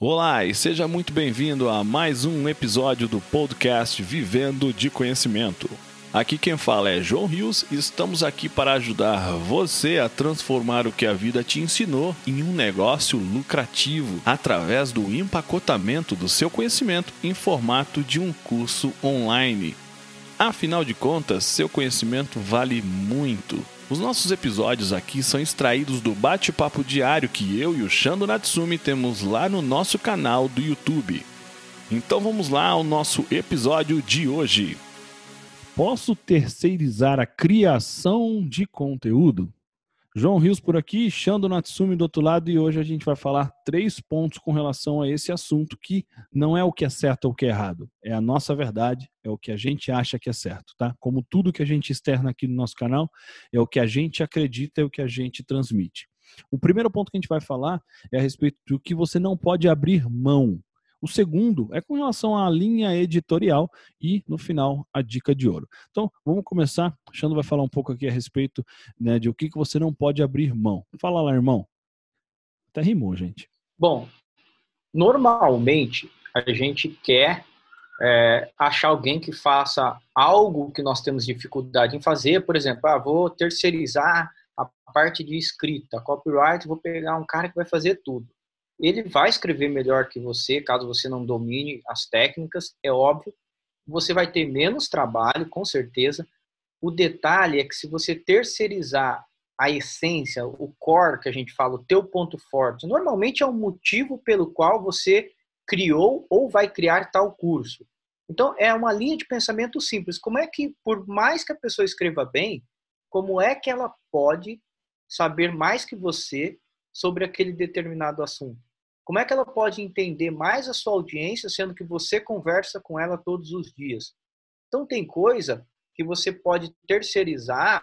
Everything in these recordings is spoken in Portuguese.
Olá e seja muito bem-vindo a mais um episódio do podcast Vivendo de Conhecimento. Aqui quem fala é João Rios e estamos aqui para ajudar você a transformar o que a vida te ensinou em um negócio lucrativo através do empacotamento do seu conhecimento em formato de um curso online. Afinal de contas, seu conhecimento vale muito. Os nossos episódios aqui são extraídos do bate-papo diário que eu e o Shando Natsumi temos lá no nosso canal do YouTube. Então vamos lá ao nosso episódio de hoje. Posso terceirizar a criação de conteúdo? João Rios por aqui, Shando Natsumi do outro lado, e hoje a gente vai falar três pontos com relação a esse assunto que não é o que é certo ou o que é errado, é a nossa verdade, é o que a gente acha que é certo, tá? Como tudo que a gente externa aqui no nosso canal, é o que a gente acredita e o que a gente transmite. O primeiro ponto que a gente vai falar é a respeito do que você não pode abrir mão. O segundo é com relação à linha editorial e, no final, a dica de ouro. Então, vamos começar. O Xando vai falar um pouco aqui a respeito né, de o que, que você não pode abrir mão. Fala lá, irmão. Até rimou, gente. Bom, normalmente a gente quer é, achar alguém que faça algo que nós temos dificuldade em fazer. Por exemplo, ah, vou terceirizar a parte de escrita, copyright, vou pegar um cara que vai fazer tudo. Ele vai escrever melhor que você, caso você não domine as técnicas, é óbvio. Você vai ter menos trabalho, com certeza. O detalhe é que se você terceirizar a essência, o core que a gente fala, o teu ponto forte, normalmente é o motivo pelo qual você criou ou vai criar tal curso. Então, é uma linha de pensamento simples. Como é que, por mais que a pessoa escreva bem, como é que ela pode saber mais que você sobre aquele determinado assunto? Como é que ela pode entender mais a sua audiência, sendo que você conversa com ela todos os dias? Então, tem coisa que você pode terceirizar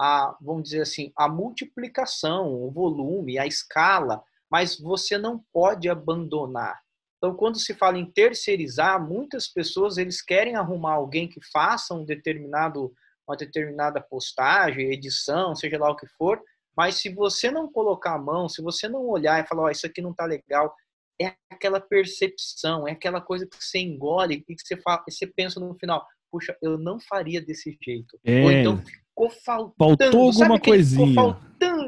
a, vamos dizer assim, a multiplicação, o volume, a escala, mas você não pode abandonar. Então, quando se fala em terceirizar, muitas pessoas eles querem arrumar alguém que faça um determinado, uma determinada postagem, edição, seja lá o que for, mas se você não colocar a mão, se você não olhar e falar, oh, isso aqui não está legal, é aquela percepção, é aquela coisa que você engole e que você, fala, você pensa no final, puxa, eu não faria desse jeito. É. Ou então ficou faltando. Faltou alguma coisinha.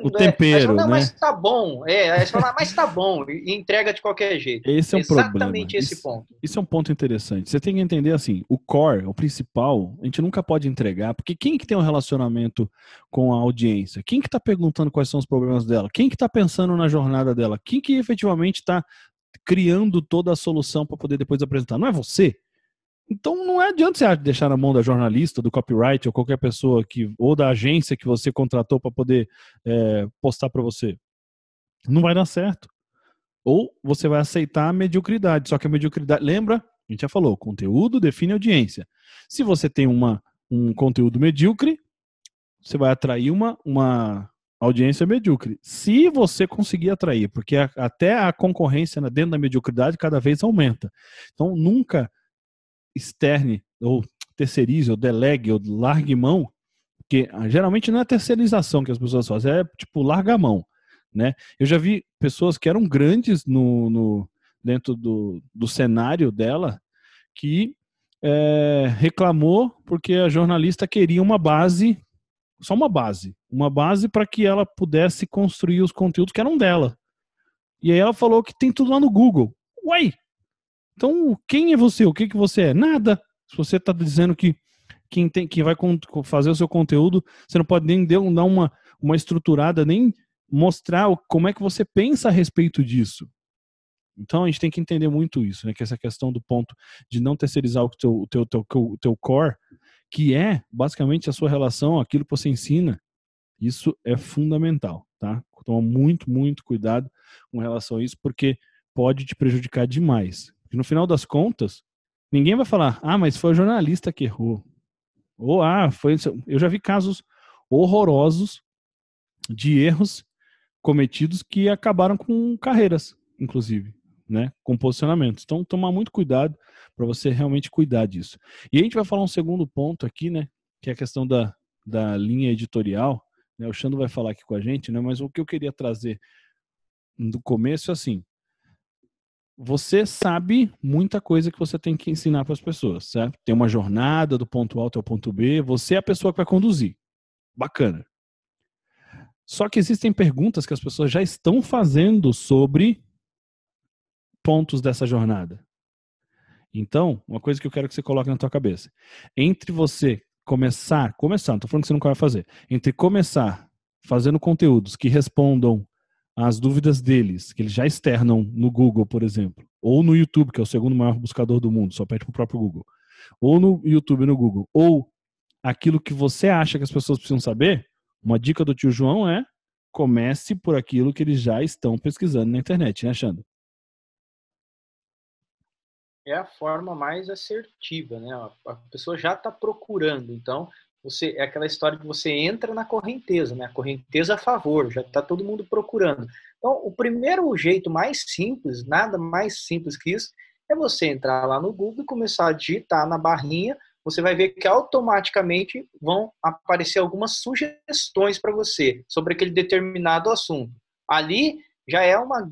O tempero, fala, não, né? mas tá bom. É, aí você fala, mas tá bom. E entrega de qualquer jeito. Esse é um Exatamente problema. esse isso, ponto. Isso é um ponto interessante. Você tem que entender assim, o core, o principal, a gente nunca pode entregar, porque quem que tem um relacionamento com a audiência? Quem que tá perguntando quais são os problemas dela? Quem que tá pensando na jornada dela? Quem que efetivamente está criando toda a solução para poder depois apresentar? Não é você? Então não adianta você deixar na mão da jornalista, do copyright ou qualquer pessoa que ou da agência que você contratou para poder é, postar para você. Não vai dar certo. Ou você vai aceitar a mediocridade. Só que a mediocridade, lembra? A gente já falou, conteúdo define audiência. Se você tem uma, um conteúdo medíocre, você vai atrair uma, uma audiência medíocre. Se você conseguir atrair, porque a, até a concorrência dentro da mediocridade cada vez aumenta. Então nunca externe, ou terceirize, ou delegue, ou largue mão, porque ah, geralmente não é terceirização que as pessoas fazem, é tipo, larga mão. Né? Eu já vi pessoas que eram grandes no, no dentro do, do cenário dela que é, reclamou porque a jornalista queria uma base, só uma base, uma base para que ela pudesse construir os conteúdos que eram dela. E aí ela falou que tem tudo lá no Google. Uai, então, quem é você? O que, que você é? Nada. Se você está dizendo que quem, tem, quem vai fazer o seu conteúdo, você não pode nem dar uma, uma estruturada, nem mostrar como é que você pensa a respeito disso. Então a gente tem que entender muito isso, né? Que essa questão do ponto de não terceirizar o teu, o teu, teu, o teu core, que é basicamente a sua relação, aquilo que você ensina, isso é fundamental, tá? Toma muito, muito cuidado com relação a isso, porque pode te prejudicar demais. No final das contas, ninguém vai falar, ah, mas foi o jornalista que errou. Ou, ah, foi. Eu já vi casos horrorosos de erros cometidos que acabaram com carreiras, inclusive, né? Com posicionamentos. Então, tomar muito cuidado para você realmente cuidar disso. E a gente vai falar um segundo ponto aqui, né? Que é a questão da, da linha editorial. Né? O Xando vai falar aqui com a gente, né? Mas o que eu queria trazer do começo é assim: você sabe muita coisa que você tem que ensinar para as pessoas, certo? Tem uma jornada do ponto A até o ponto B, você é a pessoa que vai conduzir. Bacana. Só que existem perguntas que as pessoas já estão fazendo sobre pontos dessa jornada. Então, uma coisa que eu quero que você coloque na tua cabeça. Entre você começar, começar, não tô falando que você nunca vai fazer, entre começar fazendo conteúdos que respondam às dúvidas deles, que eles já externam no Google, por exemplo, ou no YouTube, que é o segundo maior buscador do mundo, só pede pro próprio Google, ou no YouTube no Google, ou aquilo que você acha que as pessoas precisam saber, uma dica do tio João é comece por aquilo que eles já estão pesquisando na internet, né, Xandro? É a forma mais assertiva, né? A pessoa já está procurando, então você é aquela história que você entra na correnteza, né? A correnteza a favor, já está todo mundo procurando. Então, o primeiro jeito mais simples, nada mais simples que isso, é você entrar lá no Google e começar a digitar na barrinha. Você vai ver que automaticamente vão aparecer algumas sugestões para você sobre aquele determinado assunto. Ali já é uma,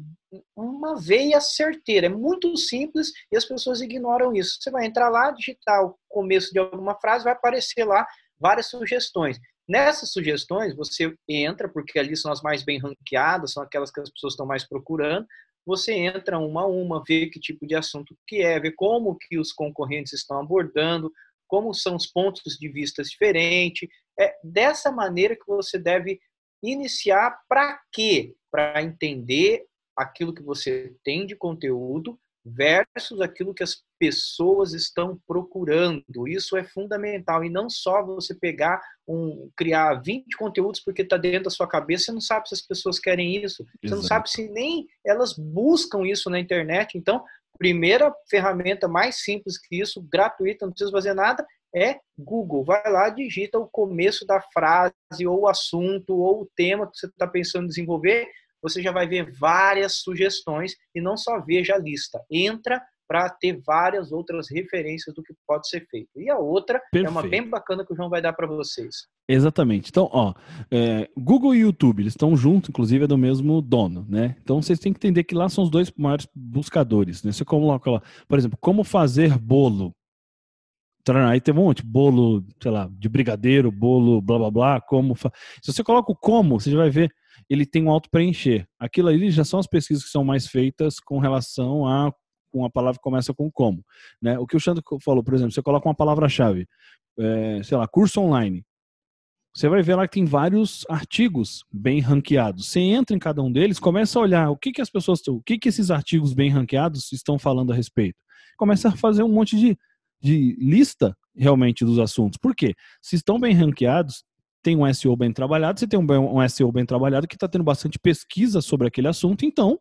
uma veia certeira, é muito simples e as pessoas ignoram isso. Você vai entrar lá, digitar o começo de alguma frase, vai aparecer lá várias sugestões. Nessas sugestões, você entra, porque ali são as mais bem ranqueadas, são aquelas que as pessoas estão mais procurando. Você entra uma a uma, vê que tipo de assunto que é, vê como que os concorrentes estão abordando, como são os pontos de vista diferentes. É dessa maneira que você deve iniciar para quê? Para entender aquilo que você tem de conteúdo versus aquilo que as pessoas estão procurando. Isso é fundamental e não só você pegar um criar 20 conteúdos porque está dentro da sua cabeça, você não sabe se as pessoas querem isso. Você Exato. não sabe se nem elas buscam isso na internet. Então, primeira ferramenta mais simples que isso, gratuita, não precisa fazer nada, é Google. Vai lá, digita o começo da frase ou o assunto ou o tema que você está pensando em desenvolver você já vai ver várias sugestões e não só veja a lista. Entra para ter várias outras referências do que pode ser feito. E a outra Perfeito. é uma bem bacana que o João vai dar para vocês. Exatamente. Então, ó, é, Google e YouTube, eles estão juntos, inclusive é do mesmo dono, né? Então vocês têm que entender que lá são os dois maiores buscadores, né? Você coloca lá, por exemplo, como fazer bolo. Aí tem um monte, bolo, sei lá, de brigadeiro, bolo, blá blá blá, como. Fa... Se você coloca o como, você já vai ver ele tem um auto-preencher. Aquilo ali já são as pesquisas que são mais feitas com relação a com a palavra que começa com como. Né? O que o Xandro falou, por exemplo, você coloca uma palavra-chave, é, sei lá, curso online. Você vai ver lá que tem vários artigos bem ranqueados. Você entra em cada um deles, começa a olhar o que, que as pessoas, o que, que esses artigos bem ranqueados estão falando a respeito. Começa a fazer um monte de, de lista realmente dos assuntos. Por quê? Se estão bem ranqueados, tem um SEO bem trabalhado, você tem um, um SEO bem trabalhado que está tendo bastante pesquisa sobre aquele assunto, então,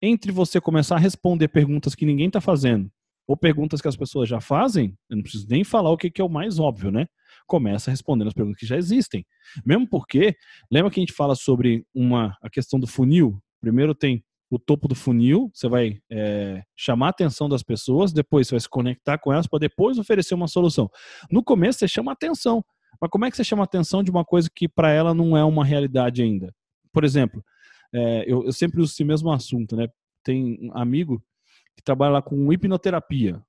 entre você começar a responder perguntas que ninguém está fazendo, ou perguntas que as pessoas já fazem, eu não preciso nem falar o que, que é o mais óbvio, né? Começa respondendo as perguntas que já existem. Mesmo porque, lembra que a gente fala sobre uma, a questão do funil? Primeiro tem o topo do funil, você vai é, chamar a atenção das pessoas, depois você vai se conectar com elas para depois oferecer uma solução. No começo você chama a atenção. Mas como é que você chama a atenção de uma coisa que para ela não é uma realidade ainda? Por exemplo, é, eu, eu, sempre uso esse mesmo assunto, né? Tem um amigo que trabalha lá com hipnoterapia.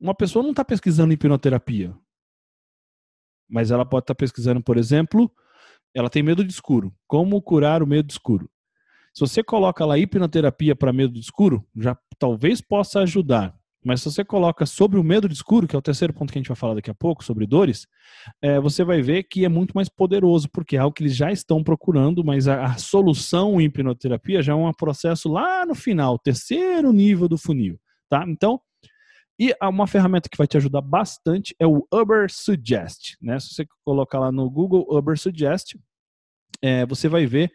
Uma pessoa não está pesquisando hipnoterapia, mas ela pode estar tá pesquisando, por exemplo, ela tem medo de escuro. Como curar o medo de escuro? Se você coloca lá hipnoterapia para medo de escuro, já talvez possa ajudar. Mas se você coloca sobre o medo de escuro, que é o terceiro ponto que a gente vai falar daqui a pouco, sobre dores, é, você vai ver que é muito mais poderoso, porque é algo que eles já estão procurando, mas a, a solução em hipnoterapia já é um processo lá no final, terceiro nível do funil. Tá? Então, e uma ferramenta que vai te ajudar bastante é o Uber Suggest. Né? Se você colocar lá no Google Uber Suggest, é, você vai ver,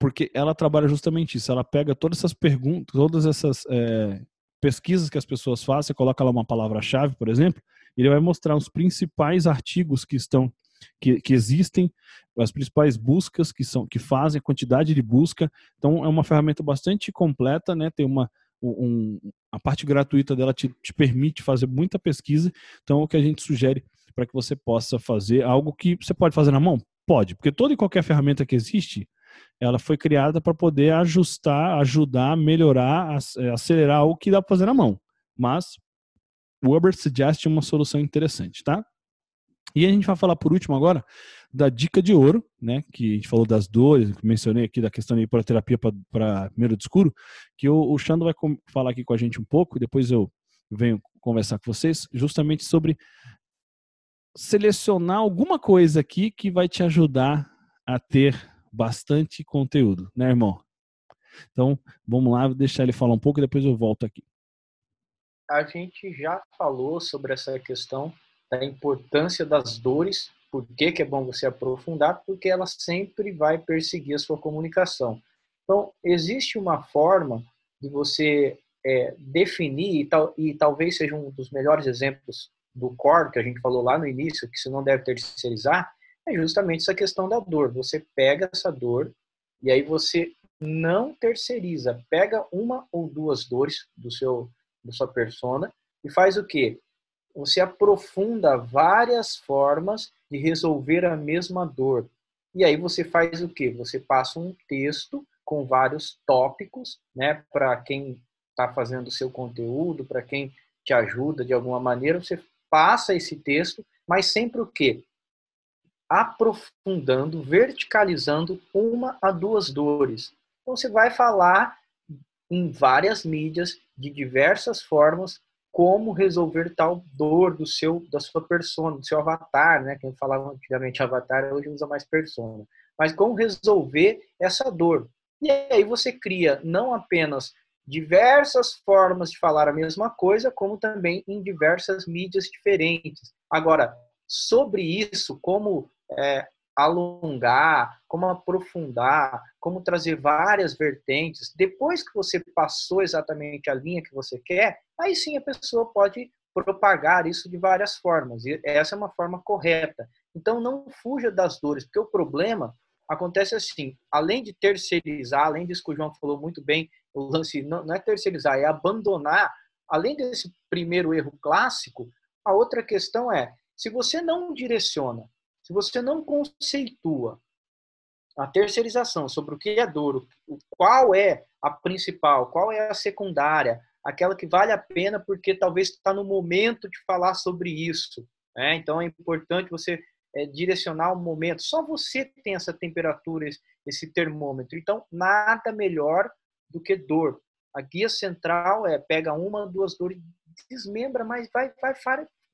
porque ela trabalha justamente isso. Ela pega todas essas perguntas, todas essas é, pesquisas que as pessoas fazem, você coloca lá uma palavra-chave, por exemplo, ele vai mostrar os principais artigos que estão que, que, existem, as principais buscas que são que fazem, a quantidade de busca. Então é uma ferramenta bastante completa, né? Tem uma um, a parte gratuita dela te, te permite fazer muita pesquisa. Então o que a gente sugere para que você possa fazer algo que você pode fazer na mão, pode, porque toda e qualquer ferramenta que existe ela foi criada para poder ajustar, ajudar, melhorar, é, acelerar o que dá para fazer na mão. Mas o Uber Suggest é uma solução interessante, tá? E a gente vai falar por último agora da dica de ouro, né? Que a gente falou das dores, mencionei aqui da questão da hipnoterapia para primeiro de escuro, que o, o Xando vai falar aqui com a gente um pouco, depois eu venho conversar com vocês, justamente sobre selecionar alguma coisa aqui que vai te ajudar a ter bastante conteúdo, né, irmão? Então, vamos lá, deixar ele falar um pouco e depois eu volto aqui. A gente já falou sobre essa questão da importância das dores, por que, que é bom você aprofundar, porque ela sempre vai perseguir a sua comunicação. Então, existe uma forma de você é, definir, e, tal, e talvez seja um dos melhores exemplos do core que a gente falou lá no início, que você não deve terceirizar, é justamente essa questão da dor. Você pega essa dor e aí você não terceiriza, pega uma ou duas dores do seu da sua persona e faz o quê? Você aprofunda várias formas de resolver a mesma dor. E aí você faz o quê? Você passa um texto com vários tópicos, né, para quem está fazendo o seu conteúdo, para quem te ajuda de alguma maneira, você passa esse texto, mas sempre o quê? Aprofundando, verticalizando uma a duas dores. Então você vai falar em várias mídias, de diversas formas, como resolver tal dor do seu da sua persona, do seu avatar, né? Quem falava antigamente avatar, hoje usa mais persona. Mas como resolver essa dor? E aí você cria não apenas diversas formas de falar a mesma coisa, como também em diversas mídias diferentes. Agora, sobre isso, como é, alongar, como aprofundar, como trazer várias vertentes, depois que você passou exatamente a linha que você quer, aí sim a pessoa pode propagar isso de várias formas. E essa é uma forma correta. Então não fuja das dores, porque o problema acontece assim, além de terceirizar, além disso que o João falou muito bem, o lance não, não é terceirizar, é abandonar. Além desse primeiro erro clássico, a outra questão é, se você não direciona, se você não conceitua a terceirização sobre o que é dor, qual é a principal, qual é a secundária, aquela que vale a pena porque talvez está no momento de falar sobre isso. Né? Então é importante você é, direcionar o momento. Só você tem essa temperatura, esse termômetro. Então, nada melhor do que dor. A guia central é pega uma, duas dores, desmembra, mas vai, vai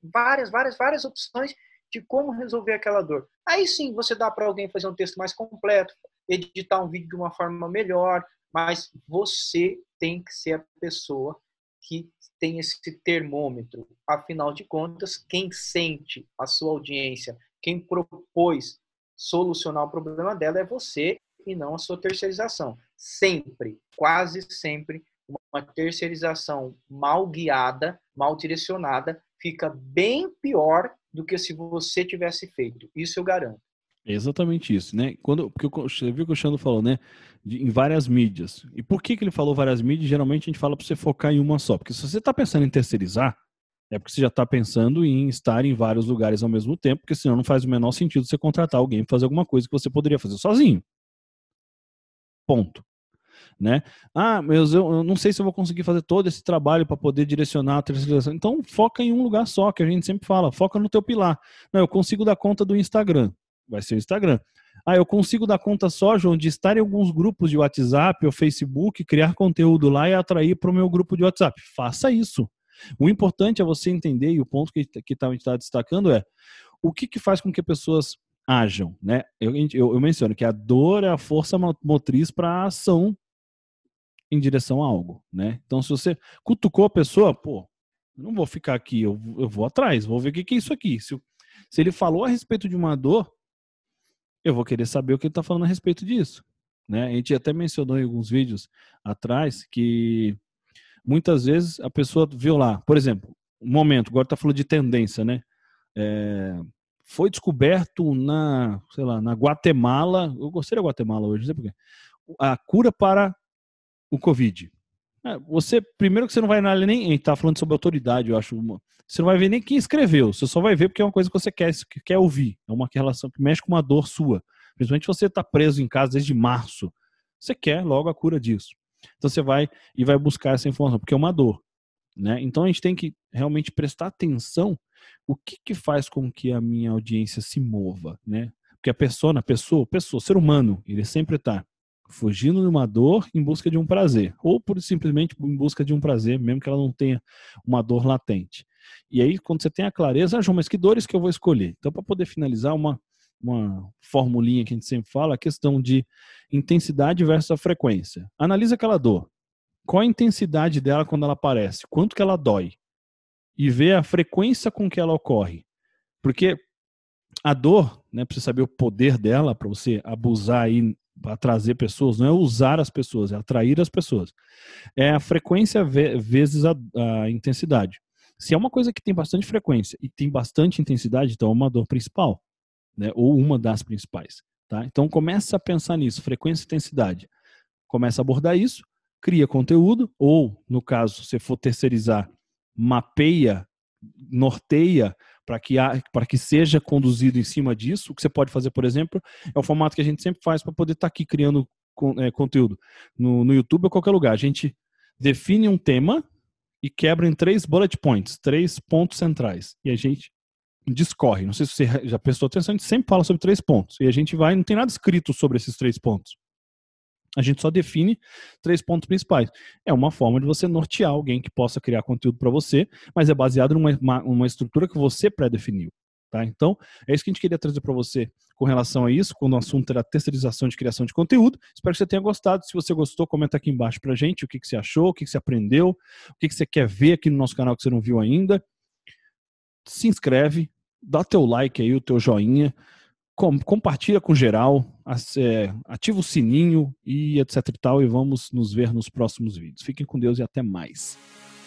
várias, várias, várias opções de como resolver aquela dor. Aí sim, você dá para alguém fazer um texto mais completo, editar um vídeo de uma forma melhor, mas você tem que ser a pessoa que tem esse termômetro. Afinal de contas, quem sente a sua audiência quem propôs solucionar o problema dela é você e não a sua terceirização. Sempre, quase sempre, uma terceirização mal guiada, mal direcionada, fica bem pior do que se você tivesse feito. Isso eu garanto. É exatamente isso, né? Quando, porque você viu que o Xando falou, né? De, em várias mídias. E por que, que ele falou várias mídias? Geralmente a gente fala para você focar em uma só. Porque se você está pensando em terceirizar, é porque você já está pensando em estar em vários lugares ao mesmo tempo, porque senão não faz o menor sentido você contratar alguém para fazer alguma coisa que você poderia fazer sozinho. Ponto. Né? Ah, mas eu, eu não sei se eu vou conseguir fazer todo esse trabalho para poder direcionar a terceirização. Então, foca em um lugar só, que a gente sempre fala, foca no teu pilar. Não, eu consigo dar conta do Instagram. Vai ser o Instagram. Ah, eu consigo dar conta só, João, de estar em alguns grupos de WhatsApp ou Facebook, criar conteúdo lá e atrair para o meu grupo de WhatsApp. Faça isso. O importante é você entender, e o ponto que, que tá, a gente está destacando é o que, que faz com que pessoas ajam, né? Eu, eu, eu menciono que a dor é a força motriz para a ação em direção a algo, né? Então, se você cutucou a pessoa, pô, não vou ficar aqui, eu, eu vou atrás, vou ver o que, que é isso aqui. Se, se ele falou a respeito de uma dor, eu vou querer saber o que ele está falando a respeito disso. Né? A gente até mencionou em alguns vídeos atrás que muitas vezes a pessoa viu lá, por exemplo, um momento, agora está falando de tendência, né? É, foi descoberto na, sei lá, na Guatemala, eu gostei da Guatemala hoje, não sei porquê, a cura para o Covid. É, você, primeiro que você não vai nem, está falando sobre autoridade, eu acho, você não vai ver nem quem escreveu, você só vai ver porque é uma coisa que você quer, que quer ouvir, é uma relação que mexe com uma dor sua. Principalmente você está preso em casa desde março. Você quer logo a cura disso. Então você vai e vai buscar essa informação, porque é uma dor. Né? Então a gente tem que realmente prestar atenção o que, que faz com que a minha audiência se mova, né? Porque a pessoa, a pessoa, pessoa, ser humano, ele sempre está fugindo de uma dor em busca de um prazer, ou por simplesmente em busca de um prazer, mesmo que ela não tenha uma dor latente. E aí, quando você tem a clareza, ah, João, mas que dores que eu vou escolher? Então, para poder finalizar, uma, uma formulinha que a gente sempre fala, a questão de intensidade versus a frequência. Analisa aquela dor. Qual a intensidade dela quando ela aparece? Quanto que ela dói? E vê a frequência com que ela ocorre. Porque a dor, né, para você saber o poder dela, para você abusar aí para trazer pessoas, não é usar as pessoas, é atrair as pessoas. É a frequência vezes a, a, intensidade. Se é uma coisa que tem bastante frequência e tem bastante intensidade, então é uma dor principal, né? ou uma das principais. Tá? Então começa a pensar nisso, frequência e intensidade. Começa a abordar isso, cria conteúdo, ou, no caso, se for terceirizar, mapeia, norteia para que, que seja conduzido em cima disso. O que você pode fazer, por exemplo, é o formato que a gente sempre faz para poder estar tá aqui criando é, conteúdo no, no YouTube ou qualquer lugar. A gente define um tema e quebra em três bullet points, três pontos centrais. E a gente discorre. Não sei se você já prestou atenção, a gente sempre fala sobre três pontos. E a gente vai, não tem nada escrito sobre esses três pontos. A gente só define três pontos principais. É uma forma de você nortear alguém que possa criar conteúdo para você, mas é baseado numa uma, uma estrutura que você pré-definiu. Tá? Então, é isso que a gente queria trazer para você com relação a isso, quando o assunto era terceirização de criação de conteúdo. Espero que você tenha gostado. Se você gostou, comenta aqui embaixo para gente o que, que você achou, o que, que você aprendeu, o que, que você quer ver aqui no nosso canal que você não viu ainda. Se inscreve, dá teu like aí, o teu joinha com, compartilha com geral, é, ativa o sininho e etc e tal, e vamos nos ver nos próximos vídeos. Fiquem com Deus e até mais.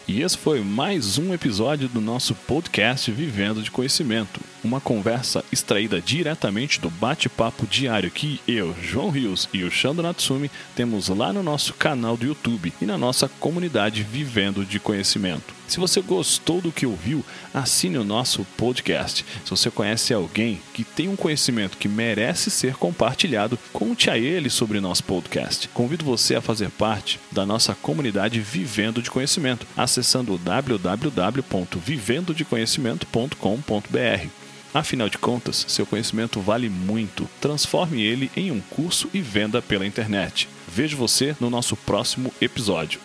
E esse foi mais um episódio do nosso podcast Vivendo de Conhecimento, uma conversa extraída diretamente do bate-papo diário que eu, João Rios e o Shando Natsumi temos lá no nosso canal do YouTube e na nossa comunidade Vivendo de Conhecimento. Se você gostou do que ouviu, assine o nosso podcast. Se você conhece alguém que tem um conhecimento que merece ser compartilhado, conte a ele sobre nosso podcast. Convido você a fazer parte da nossa comunidade Vivendo de Conhecimento, acessando www.vivendodeconhecimento.com.br. Afinal de contas, seu conhecimento vale muito. Transforme ele em um curso e venda pela internet. Vejo você no nosso próximo episódio.